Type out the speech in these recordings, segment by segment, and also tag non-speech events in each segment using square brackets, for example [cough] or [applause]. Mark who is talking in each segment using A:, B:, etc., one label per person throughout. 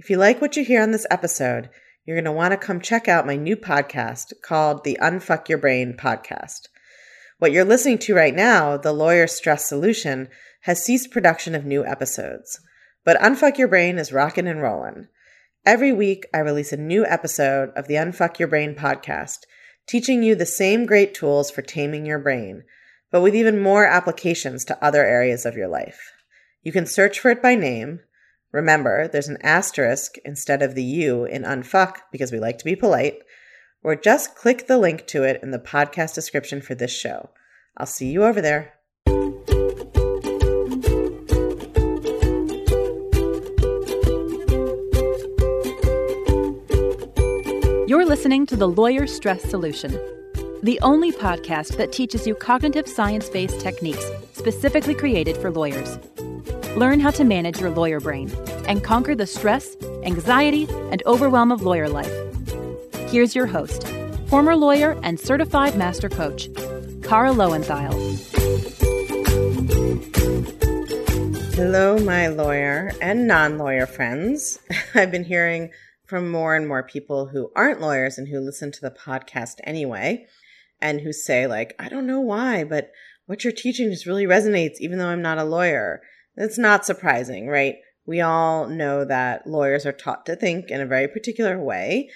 A: If you like what you hear on this episode, you're going to want to come check out my new podcast called the Unfuck Your Brain podcast. What you're listening to right now, The Lawyer Stress Solution, has ceased production of new episodes. But Unfuck Your Brain is rocking and rolling. Every week, I release a new episode of the Unfuck Your Brain podcast, teaching you the same great tools for taming your brain, but with even more applications to other areas of your life. You can search for it by name. Remember, there's an asterisk instead of the U in Unfuck because we like to be polite or just click the link to it in the podcast description for this show. I'll see you over there.
B: You're listening to The Lawyer Stress Solution, the only podcast that teaches you cognitive science based techniques specifically created for lawyers. Learn how to manage your lawyer brain and conquer the stress, anxiety, and overwhelm of lawyer life Here's your host, former lawyer and certified master coach, Kara Loewentheil.
A: Hello, my lawyer and non lawyer friends. [laughs] I've been hearing from more and more people who aren't lawyers and who listen to the podcast anyway, and who say, like, I don't know why, but what you're teaching just really resonates, even though I'm not a lawyer. It's not surprising, right? We all know that lawyers are taught to think in a very particular way.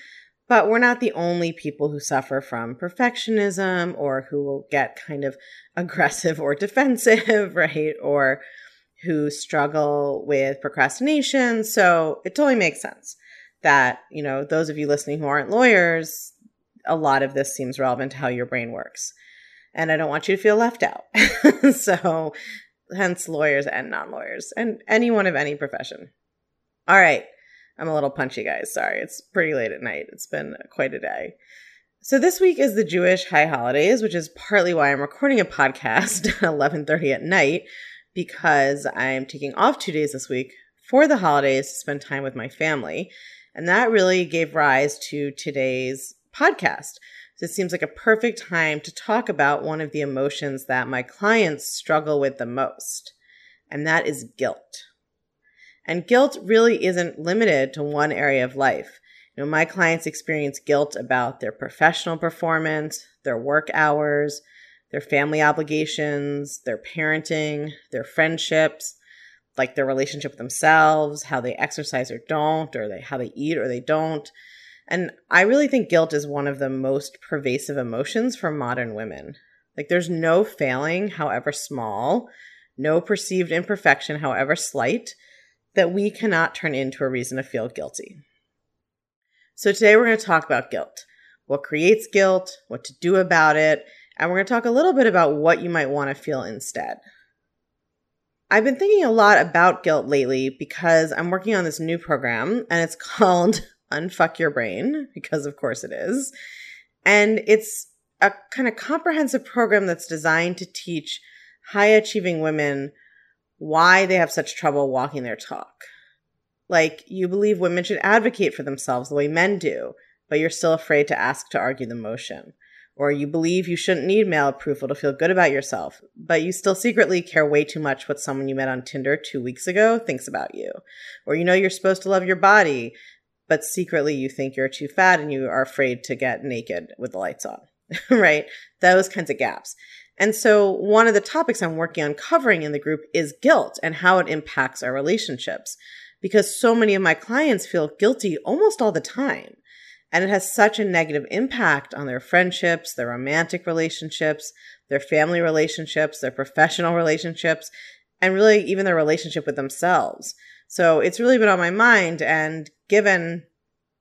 A: But we're not the only people who suffer from perfectionism or who will get kind of [laughs] aggressive or defensive, [laughs] right? Or who struggle with procrastination. So it totally makes sense that, you know, those of you listening who aren't lawyers, a lot of this seems relevant to how your brain works. And I don't want you to feel left out. [laughs] so hence lawyers and non-lawyers and anyone of any profession. All right. I'm a little punchy, guys. Sorry. It's pretty late at night. It's been quite a day. So this week is the Jewish high holidays, which is partly why I'm recording a podcast [laughs] at 11:30 at night because I'm taking off 2 days this week for the holidays to spend time with my family. And that really gave rise to today's podcast. It seems like a perfect time to talk about one of the emotions that my clients struggle with the most, and that is guilt. And guilt really isn't limited to one area of life. You know, my clients experience guilt about their professional performance, their work hours, their family obligations, their parenting, their friendships, like their relationship with themselves, how they exercise or don't, or they, how they eat or they don't. And I really think guilt is one of the most pervasive emotions for modern women. Like there's no failing, however small, no perceived imperfection, however slight, that we cannot turn into a reason to feel guilty. So today we're going to talk about guilt, what creates guilt, what to do about it, and we're going to talk a little bit about what you might want to feel instead. I've been thinking a lot about guilt lately because I'm working on this new program and it's [laughs] called Unfuck Your Brain, because of course it is. And it's a kind of comprehensive program that's designed to teach high achieving women why they have such trouble walking their talk. Like, you believe women should advocate for themselves the way men do, but you're still afraid to ask to argue the motion. Or you believe you shouldn't need male approval to feel good about yourself, but you still secretly care way too much what someone you met on Tinder two weeks ago thinks about you. Or you know you're supposed to love your body, but secretly you think you're too fat and you are afraid to get naked with the lights on, [laughs] right? Those kinds of gaps. And so, one of the topics I'm working on covering in the group is guilt and how it impacts our relationships. Because so many of my clients feel guilty almost all the time. And it has such a negative impact on their friendships, their romantic relationships, their family relationships, their professional relationships, and really even their relationship with themselves. So it's really been on my mind. And given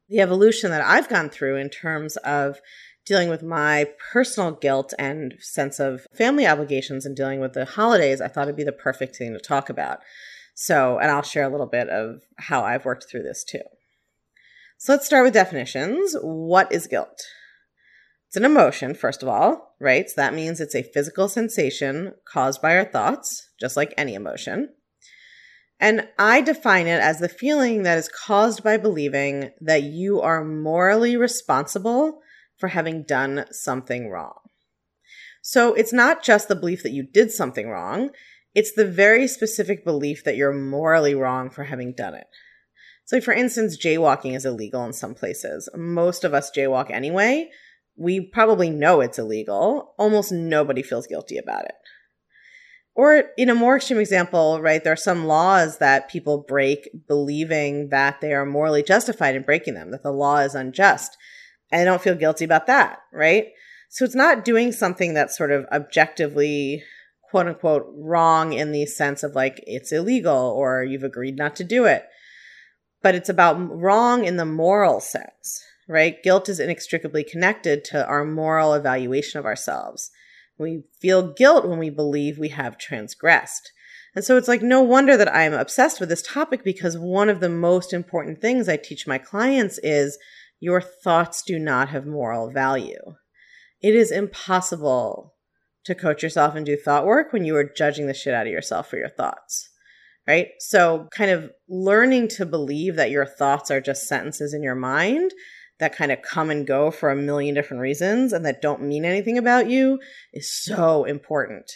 A: the evolution that I've gone through in terms of dealing with my personal guilt and sense of family obligations and dealing with the holidays, I thought it'd be the perfect thing to talk about. So, and I'll share a little bit of how I've worked through this too. So let's start with definitions. What is guilt? It's an emotion, first of all, right? So that means it's a physical sensation caused by our thoughts, just like any emotion. And I define it as the feeling that is caused by believing that you are morally responsible for having done something wrong. So it's not just the belief that you did something wrong, it's the very specific belief that you're morally wrong for having done it. So, for instance, jaywalking is illegal in some places. Most of us jaywalk anyway. We probably know it's illegal. Almost nobody feels guilty about it. Or, in a more extreme example, right, there are some laws that people break believing that they are morally justified in breaking them, that the law is unjust. And they don't feel guilty about that, right? So it's not doing something that's sort of objectively, quote unquote, wrong in the sense of like it's illegal or you've agreed not to do it but it's about wrong in the moral sense, right? Guilt is inextricably connected to our moral evaluation of ourselves. We feel guilt when we believe we have transgressed. And so it's like no wonder that I'm obsessed with this topic because one of the most important things I teach my clients is your thoughts do not have moral value. It is impossible to coach yourself and do thought work when you are judging the shit out of yourself for your thoughts right? So, kind of learning to believe that your thoughts are just sentences in your mind that kind of come and go for a million different reasons and that don't mean anything about you is so important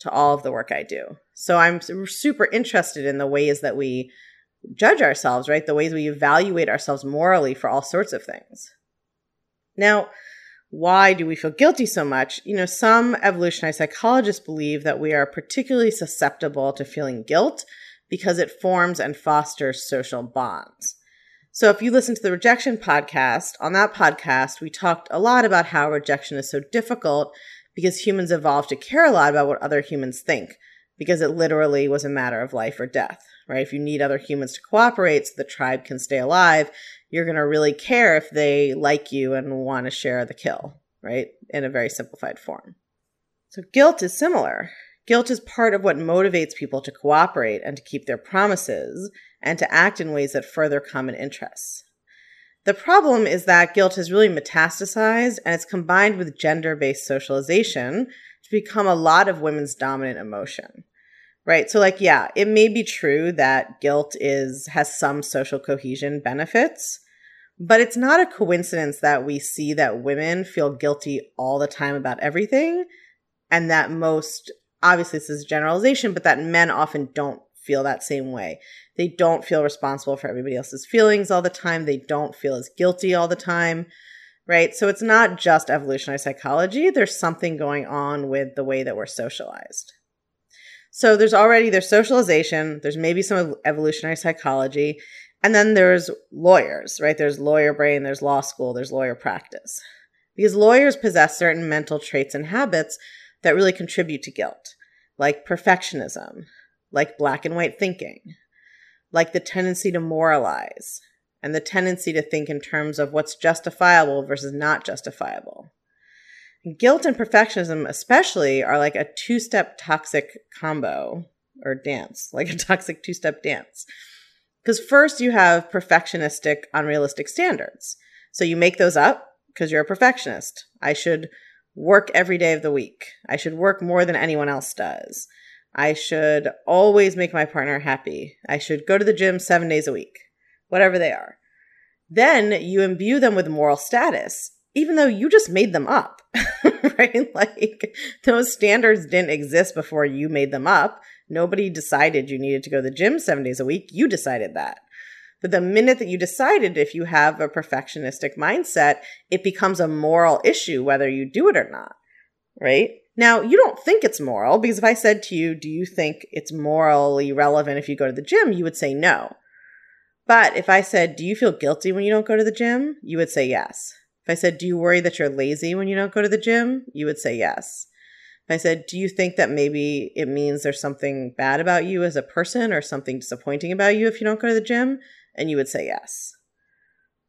A: to all of the work I do. So, I'm super interested in the ways that we judge ourselves, right? The ways we evaluate ourselves morally for all sorts of things. Now, why do we feel guilty so much? You know, some evolutionary psychologists believe that we are particularly susceptible to feeling guilt because it forms and fosters social bonds. So, if you listen to the rejection podcast, on that podcast, we talked a lot about how rejection is so difficult because humans evolved to care a lot about what other humans think, because it literally was a matter of life or death, right? If you need other humans to cooperate so the tribe can stay alive, you're going to really care if they like you and want to share the kill, right? In a very simplified form. So, guilt is similar. Guilt is part of what motivates people to cooperate and to keep their promises and to act in ways that further common interests. The problem is that guilt has really metastasized and it's combined with gender based socialization to become a lot of women's dominant emotion. Right? So like yeah, it may be true that guilt is has some social cohesion benefits, but it's not a coincidence that we see that women feel guilty all the time about everything and that most obviously this is generalization, but that men often don't feel that same way. They don't feel responsible for everybody else's feelings all the time. They don't feel as guilty all the time. Right. So it's not just evolutionary psychology. There's something going on with the way that we're socialized. So there's already there's socialization, there's maybe some evolutionary psychology, and then there's lawyers, right? There's lawyer brain, there's law school, there's lawyer practice. Because lawyers possess certain mental traits and habits that really contribute to guilt, like perfectionism, like black and white thinking, like the tendency to moralize, and the tendency to think in terms of what's justifiable versus not justifiable. Guilt and perfectionism, especially, are like a two step toxic combo or dance, [laughs] like a toxic two step dance. Because first, you have perfectionistic, unrealistic standards. So you make those up because you're a perfectionist. I should work every day of the week. I should work more than anyone else does. I should always make my partner happy. I should go to the gym seven days a week, whatever they are. Then you imbue them with moral status, even though you just made them up, [laughs] right? Like those standards didn't exist before you made them up. Nobody decided you needed to go to the gym seven days a week. You decided that. But the minute that you decided if you have a perfectionistic mindset, it becomes a moral issue whether you do it or not, right? Now, you don't think it's moral because if I said to you, Do you think it's morally relevant if you go to the gym? you would say no. But if I said, Do you feel guilty when you don't go to the gym? you would say yes. If I said, Do you worry that you're lazy when you don't go to the gym? you would say yes. If I said, Do you think that maybe it means there's something bad about you as a person or something disappointing about you if you don't go to the gym? And you would say yes.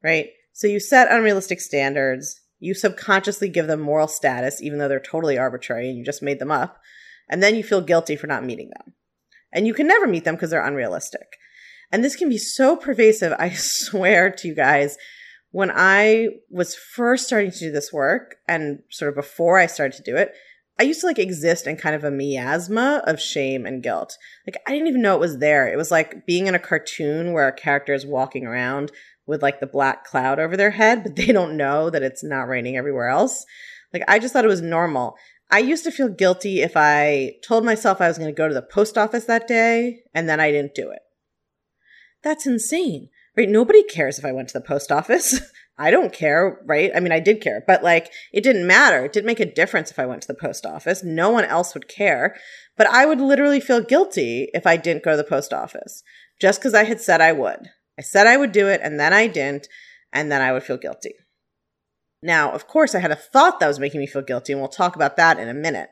A: Right? So you set unrealistic standards, you subconsciously give them moral status, even though they're totally arbitrary and you just made them up, and then you feel guilty for not meeting them. And you can never meet them because they're unrealistic. And this can be so pervasive, [laughs] I swear to you guys. When I was first starting to do this work, and sort of before I started to do it, I used to like exist in kind of a miasma of shame and guilt. Like I didn't even know it was there. It was like being in a cartoon where a character is walking around with like the black cloud over their head, but they don't know that it's not raining everywhere else. Like I just thought it was normal. I used to feel guilty if I told myself I was going to go to the post office that day and then I didn't do it. That's insane, right? Nobody cares if I went to the post office. [laughs] I don't care, right? I mean, I did care, but like it didn't matter. It didn't make a difference if I went to the post office. No one else would care. But I would literally feel guilty if I didn't go to the post office just because I had said I would. I said I would do it and then I didn't, and then I would feel guilty. Now, of course, I had a thought that was making me feel guilty, and we'll talk about that in a minute.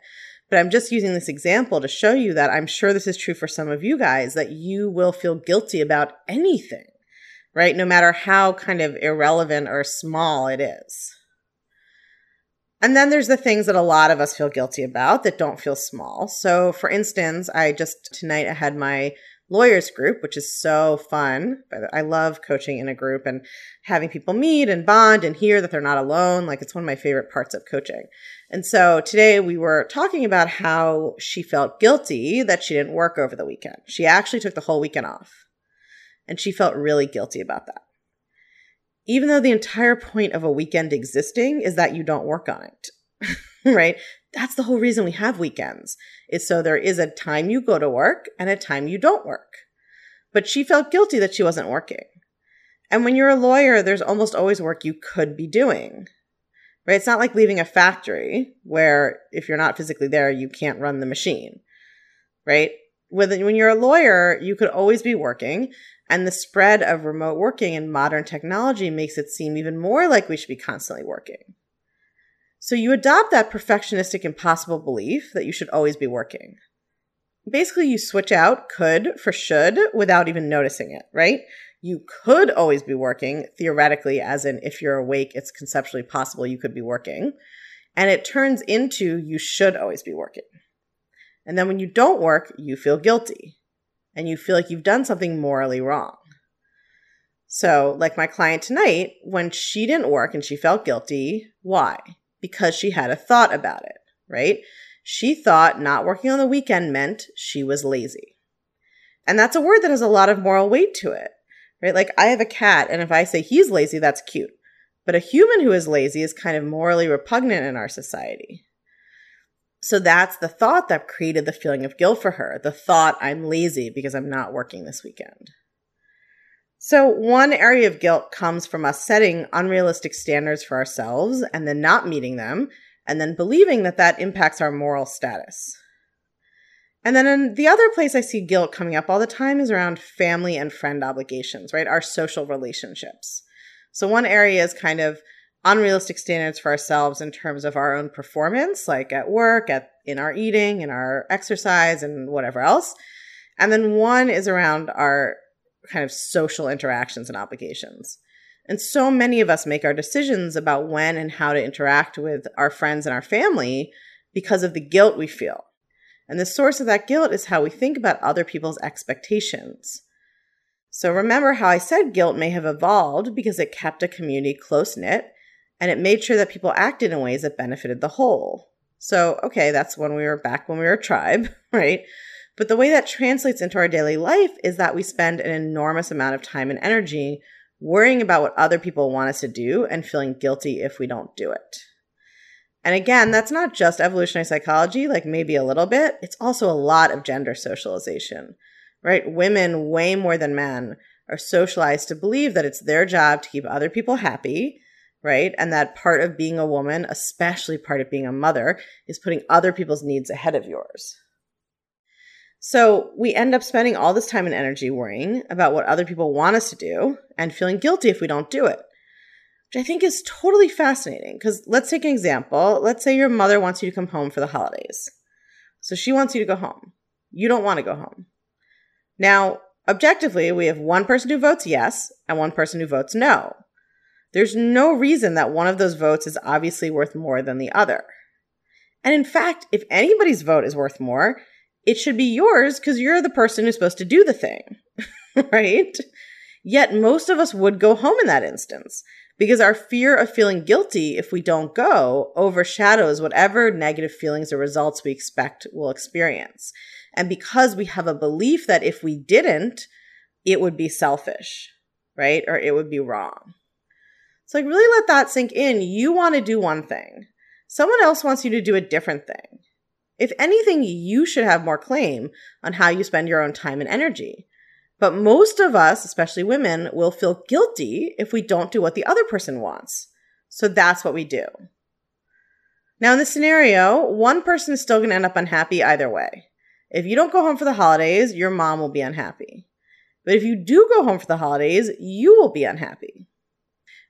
A: But I'm just using this example to show you that I'm sure this is true for some of you guys that you will feel guilty about anything right? No matter how kind of irrelevant or small it is. And then there's the things that a lot of us feel guilty about that don't feel small. So, for instance, I just tonight I had my lawyers group, which is so fun. I love coaching in a group and having people meet and bond and hear that they're not alone. Like it's one of my favorite parts of coaching. And so today we were talking about how she felt guilty that she didn't work over the weekend. She actually took the whole weekend off and she felt really guilty about that. Even though the entire point of a weekend existing is that you don't work on it, [laughs] right? That's the whole reason we have weekends, is so there is a time you go to work and a time you don't work. But she felt guilty that she wasn't working. And when you're a lawyer, there's almost always work you could be doing, right? It's not like leaving a factory where if you're not physically there, you can't run the machine, right? When you're a lawyer, you could always be working and the spread of remote working and modern technology makes it seem even more like we should be constantly working. So you adopt that perfectionistic impossible belief that you should always be working. Basically, you switch out could for should without even noticing it, right? You could always be working, theoretically, as in if you're awake, it's conceptually possible you could be working. And it turns into you should always be working. And then when you don't work, you feel guilty and you feel like you've done something morally wrong. So, like my client tonight, when she didn't work and she felt guilty, why? Because she had a thought about it, right? She thought not working on the weekend meant she was lazy. And that's a word that has a lot of moral weight to it, right? Like I have a cat, and if I say he's lazy, that's cute. But a human who is lazy is kind of morally repugnant in our society. So that's the thought that created the feeling of guilt for her. The thought, I'm lazy because I'm not working this weekend. So, one area of guilt comes from us setting unrealistic standards for ourselves and then not meeting them, and then believing that that impacts our moral status. And then the other place I see guilt coming up all the time is around family and friend obligations, right? Our social relationships. So, one area is kind of unrealistic standards for ourselves in terms of our own performance, like at work, at in our eating, in our exercise, and whatever else. And then one is around our kind of social interactions and obligations. And so many of us make our decisions about when and how to interact with our friends and our family because of the guilt we feel. And the source of that guilt is how we think about other people's expectations. So remember how I said guilt may have evolved because it kept a community close knit and it made sure that people acted in ways that benefited the whole. So, okay, that's when we were back when we were a tribe, [laughs] right? But the way that translates into our daily life is that we spend an enormous amount of time and energy worrying about what other people want us to do and feeling guilty if we don't do it. And again, that's not just evolutionary psychology, like maybe a little bit, it's also a lot of gender socialization, right? Women, way more than men, are socialized to believe that it's their job to keep other people happy right? And that part of being a woman, especially part of being a mother, is putting other people's needs ahead of yours. So we end up spending all this time and energy worrying about what other people want us to do and feeling guilty if we don't do it, which I think is totally fascinating. Because let's take an example. Let's say your mother wants you to come home for the holidays. So she wants you to go home. You don't want to go home. Now, objectively, we have one person who votes yes and one person who votes no. There's no reason that one of those votes is obviously worth more than the other. And in fact, if anybody's vote is worth more, it should be yours because you're the person who's supposed to do the thing, [laughs] right? Yet most of us would go home in that instance because our fear of feeling guilty if we don't go overshadows whatever negative feelings or results we expect we'll experience. And because we have a belief that if we didn't, it would be selfish, right? Or it would be wrong. So, like, really let that sink in. You want to do one thing, someone else wants you to do a different thing. If anything, you should have more claim on how you spend your own time and energy. But most of us, especially women, will feel guilty if we don't do what the other person wants. So that's what we do. Now, in this scenario, one person is still going to end up unhappy either way. If you don't go home for the holidays, your mom will be unhappy. But if you do go home for the holidays, you will be unhappy.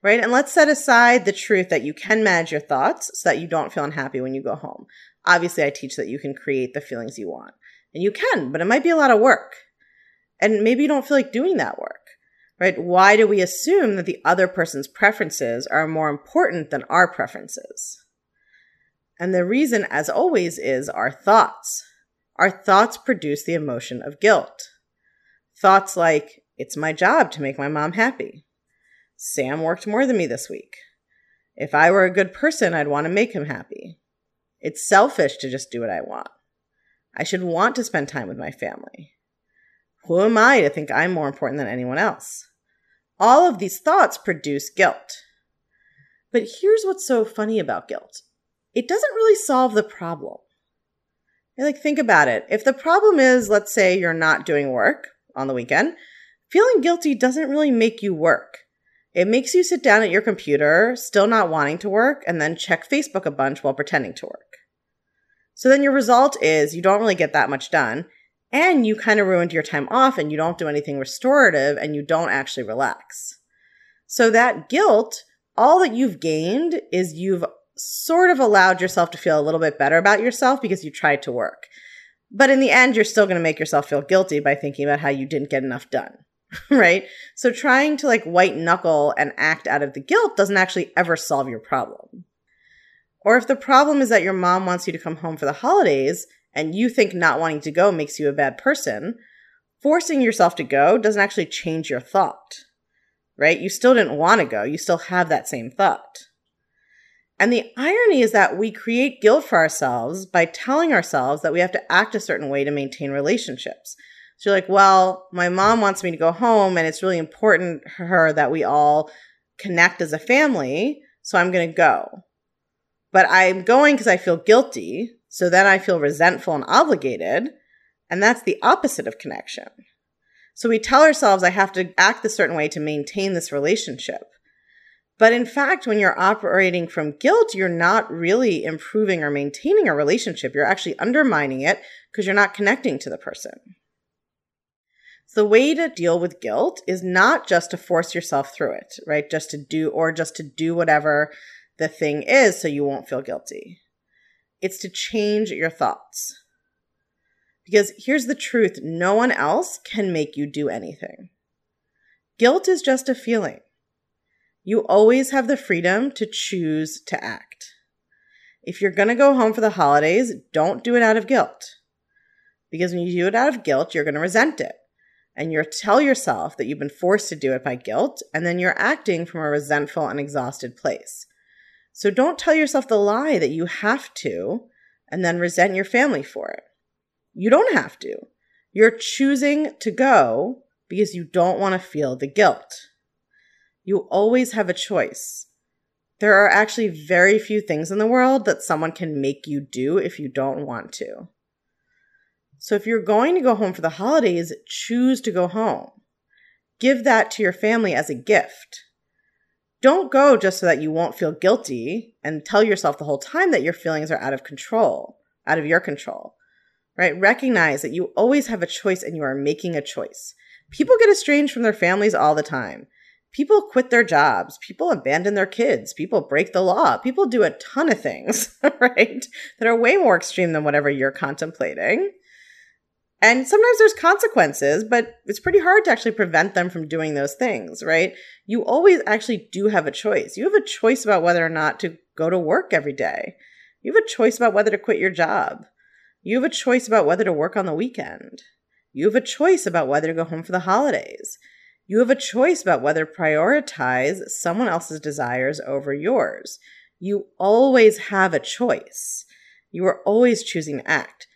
A: Right? And let's set aside the truth that you can manage your thoughts so that you don't feel unhappy when you go home. Obviously, I teach that you can create the feelings you want. And you can, but it might be a lot of work. And maybe you don't feel like doing that work. Right? Why do we assume that the other person's preferences are more important than our preferences? And the reason, as always, is our thoughts. Our thoughts produce the emotion of guilt. Thoughts like, it's my job to make my mom happy. Sam worked more than me this week. If I were a good person, I'd want to make him happy. It's selfish to just do what I want. I should want to spend time with my family. Who am I to think I'm more important than anyone else? All of these thoughts produce guilt. But here's what's so funny about guilt it doesn't really solve the problem. Like, think about it. If the problem is, let's say you're not doing work on the weekend, feeling guilty doesn't really make you work. It makes you sit down at your computer, still not wanting to work, and then check Facebook a bunch while pretending to work. So then your result is you don't really get that much done, and you kind of ruined your time off and you don't do anything restorative and you don't actually relax. So that guilt, all that you've gained is you've sort of allowed yourself to feel a little bit better about yourself because you tried to work. But in the end, you're still going to make yourself feel guilty by thinking about how you didn't get enough done. [laughs] right? So trying to like white knuckle and act out of the guilt doesn't actually ever solve your problem. Or if the problem is that your mom wants you to come home for the holidays and you think not wanting to go makes you a bad person, forcing yourself to go doesn't actually change your thought. Right? You still didn't want to go. You still have that same thought. And the irony is that we create guilt for ourselves by telling ourselves that we have to act a certain way to maintain relationships. So you're like, well, my mom wants me to go home and it's really important for her that we all connect as a family. So I'm going to go. But I'm going because I feel guilty. So then I feel resentful and obligated. And that's the opposite of connection. So we tell ourselves I have to act a certain way to maintain this relationship. But in fact, when you're operating from guilt, you're not really improving or maintaining a relationship. You're actually undermining it because you're not connecting to the person. The way to deal with guilt is not just to force yourself through it, right? Just to do, or just to do whatever the thing is so you won't feel guilty. It's to change your thoughts. Because here's the truth no one else can make you do anything. Guilt is just a feeling. You always have the freedom to choose to act. If you're going to go home for the holidays, don't do it out of guilt. Because when you do it out of guilt, you're going to resent it. And you tell yourself that you've been forced to do it by guilt, and then you're acting from a resentful and exhausted place. So don't tell yourself the lie that you have to and then resent your family for it. You don't have to. You're choosing to go because you don't want to feel the guilt. You always have a choice. There are actually very few things in the world that someone can make you do if you don't want to. So if you're going to go home for the holidays, choose to go home. Give that to your family as a gift. Don't go just so that you won't feel guilty and tell yourself the whole time that your feelings are out of control, out of your control. Right? Recognize that you always have a choice and you are making a choice. People get estranged from their families all the time. People quit their jobs. People abandon their kids. People break the law. People do a ton of things, [laughs] right? That are way more extreme than whatever you're contemplating. And sometimes there's consequences, but it's pretty hard to actually prevent them from doing those things, right? You always actually do have a choice. You have a choice about whether or not to go to work every day. You have a choice about whether to quit your job. You have a choice about whether to work on the weekend. You have a choice about whether to go home for the holidays. You have a choice about whether to prioritize someone else's desires over yours. You always have a choice. You are always choosing to act.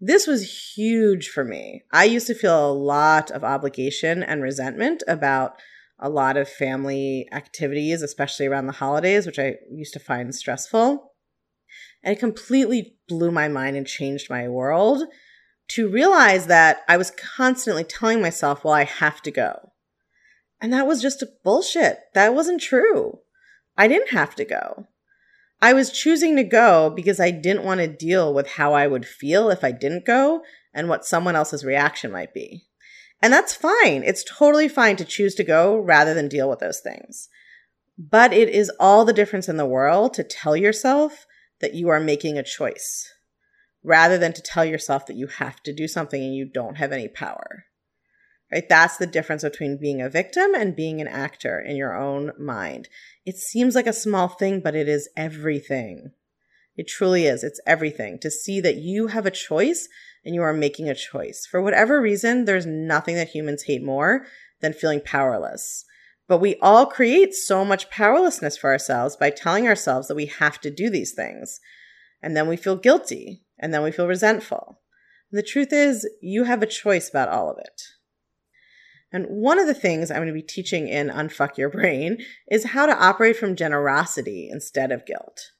A: This was huge for me. I used to feel a lot of obligation and resentment about a lot of family activities, especially around the holidays, which I used to find stressful. And it completely blew my mind and changed my world to realize that I was constantly telling myself, well, I have to go. And that was just bullshit. That wasn't true. I didn't have to go. I was choosing to go because I didn't want to deal with how I would feel if I didn't go and what someone else's reaction might be. And that's fine. It's totally fine to choose to go rather than deal with those things. But it is all the difference in the world to tell yourself that you are making a choice rather than to tell yourself that you have to do something and you don't have any power. Right? That's the difference between being a victim and being an actor in your own mind. It seems like a small thing, but it is everything. It truly is. It's everything to see that you have a choice and you are making a choice. For whatever reason, there's nothing that humans hate more than feeling powerless. But we all create so much powerlessness for ourselves by telling ourselves that we have to do these things. And then we feel guilty and then we feel resentful. And the truth is, you have a choice about all of it. And one of the things I'm going to be teaching in Unfuck Your Brain is how to operate from generosity instead of guilt,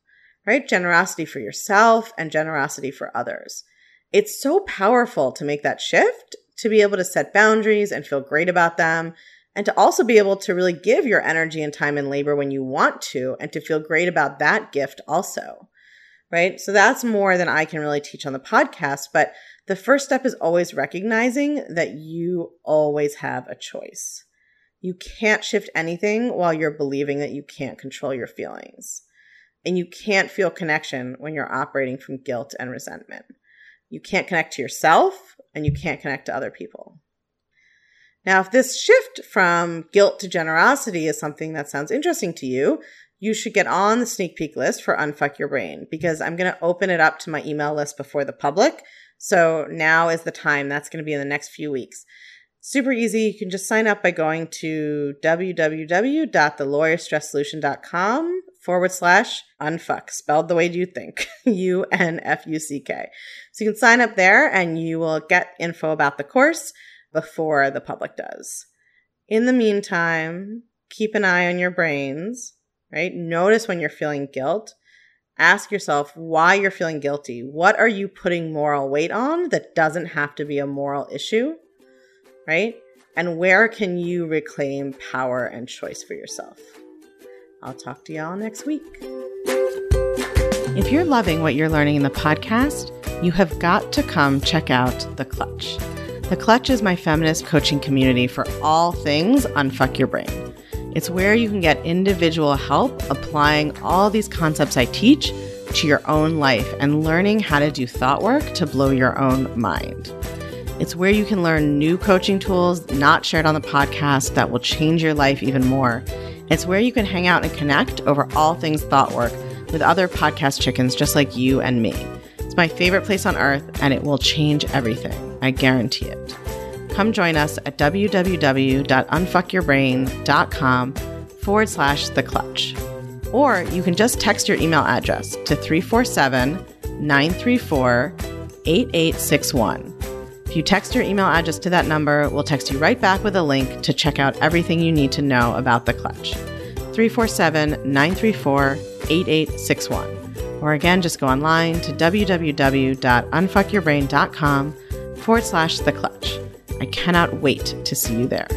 A: right? Generosity for yourself and generosity for others. It's so powerful to make that shift, to be able to set boundaries and feel great about them, and to also be able to really give your energy and time and labor when you want to, and to feel great about that gift also. Right. So that's more than I can really teach on the podcast. But the first step is always recognizing that you always have a choice. You can't shift anything while you're believing that you can't control your feelings. And you can't feel connection when you're operating from guilt and resentment. You can't connect to yourself and you can't connect to other people. Now, if this shift from guilt to generosity is something that sounds interesting to you, you should get on the sneak peek list for Unfuck Your Brain because I'm going to open it up to my email list before the public. So now is the time. That's going to be in the next few weeks. Super easy. You can just sign up by going to www.thelawyerstresssolution.com forward slash unfuck, spelled the way you think, [laughs] U N F U C K. So you can sign up there and you will get info about the course before the public does. In the meantime, keep an eye on your brains, right? Notice when you're feeling guilt. Ask yourself why you're feeling guilty. What are you putting moral weight on that doesn't have to be a moral issue, right? And where can you reclaim power and choice for yourself? I'll talk to y'all next week. If you're loving what you're learning in the podcast, you have got to come check out The Clutch. The Clutch is my feminist coaching community for all things unfuck your brain. It's where you can get individual help applying all these concepts I teach to your own life and learning how to do thought work to blow your own mind. It's where you can learn new coaching tools not shared on the podcast that will change your life even more it's where you can hang out and connect over all things thought work with other podcast chickens just like you and me. It's my favorite place on earth, and it will change everything. I guarantee it. Come join us at www.unfuckyourbrain.com forward slash the clutch. Or you can just text your email address to 347 934 8861 If you text your email address to that number, we'll text you right back with a link to check out everything you need to know about the clutch. 347 934 8861. Or again, just go online to www.unfuckyourbrain.com forward slash the clutch. I cannot wait to see you there.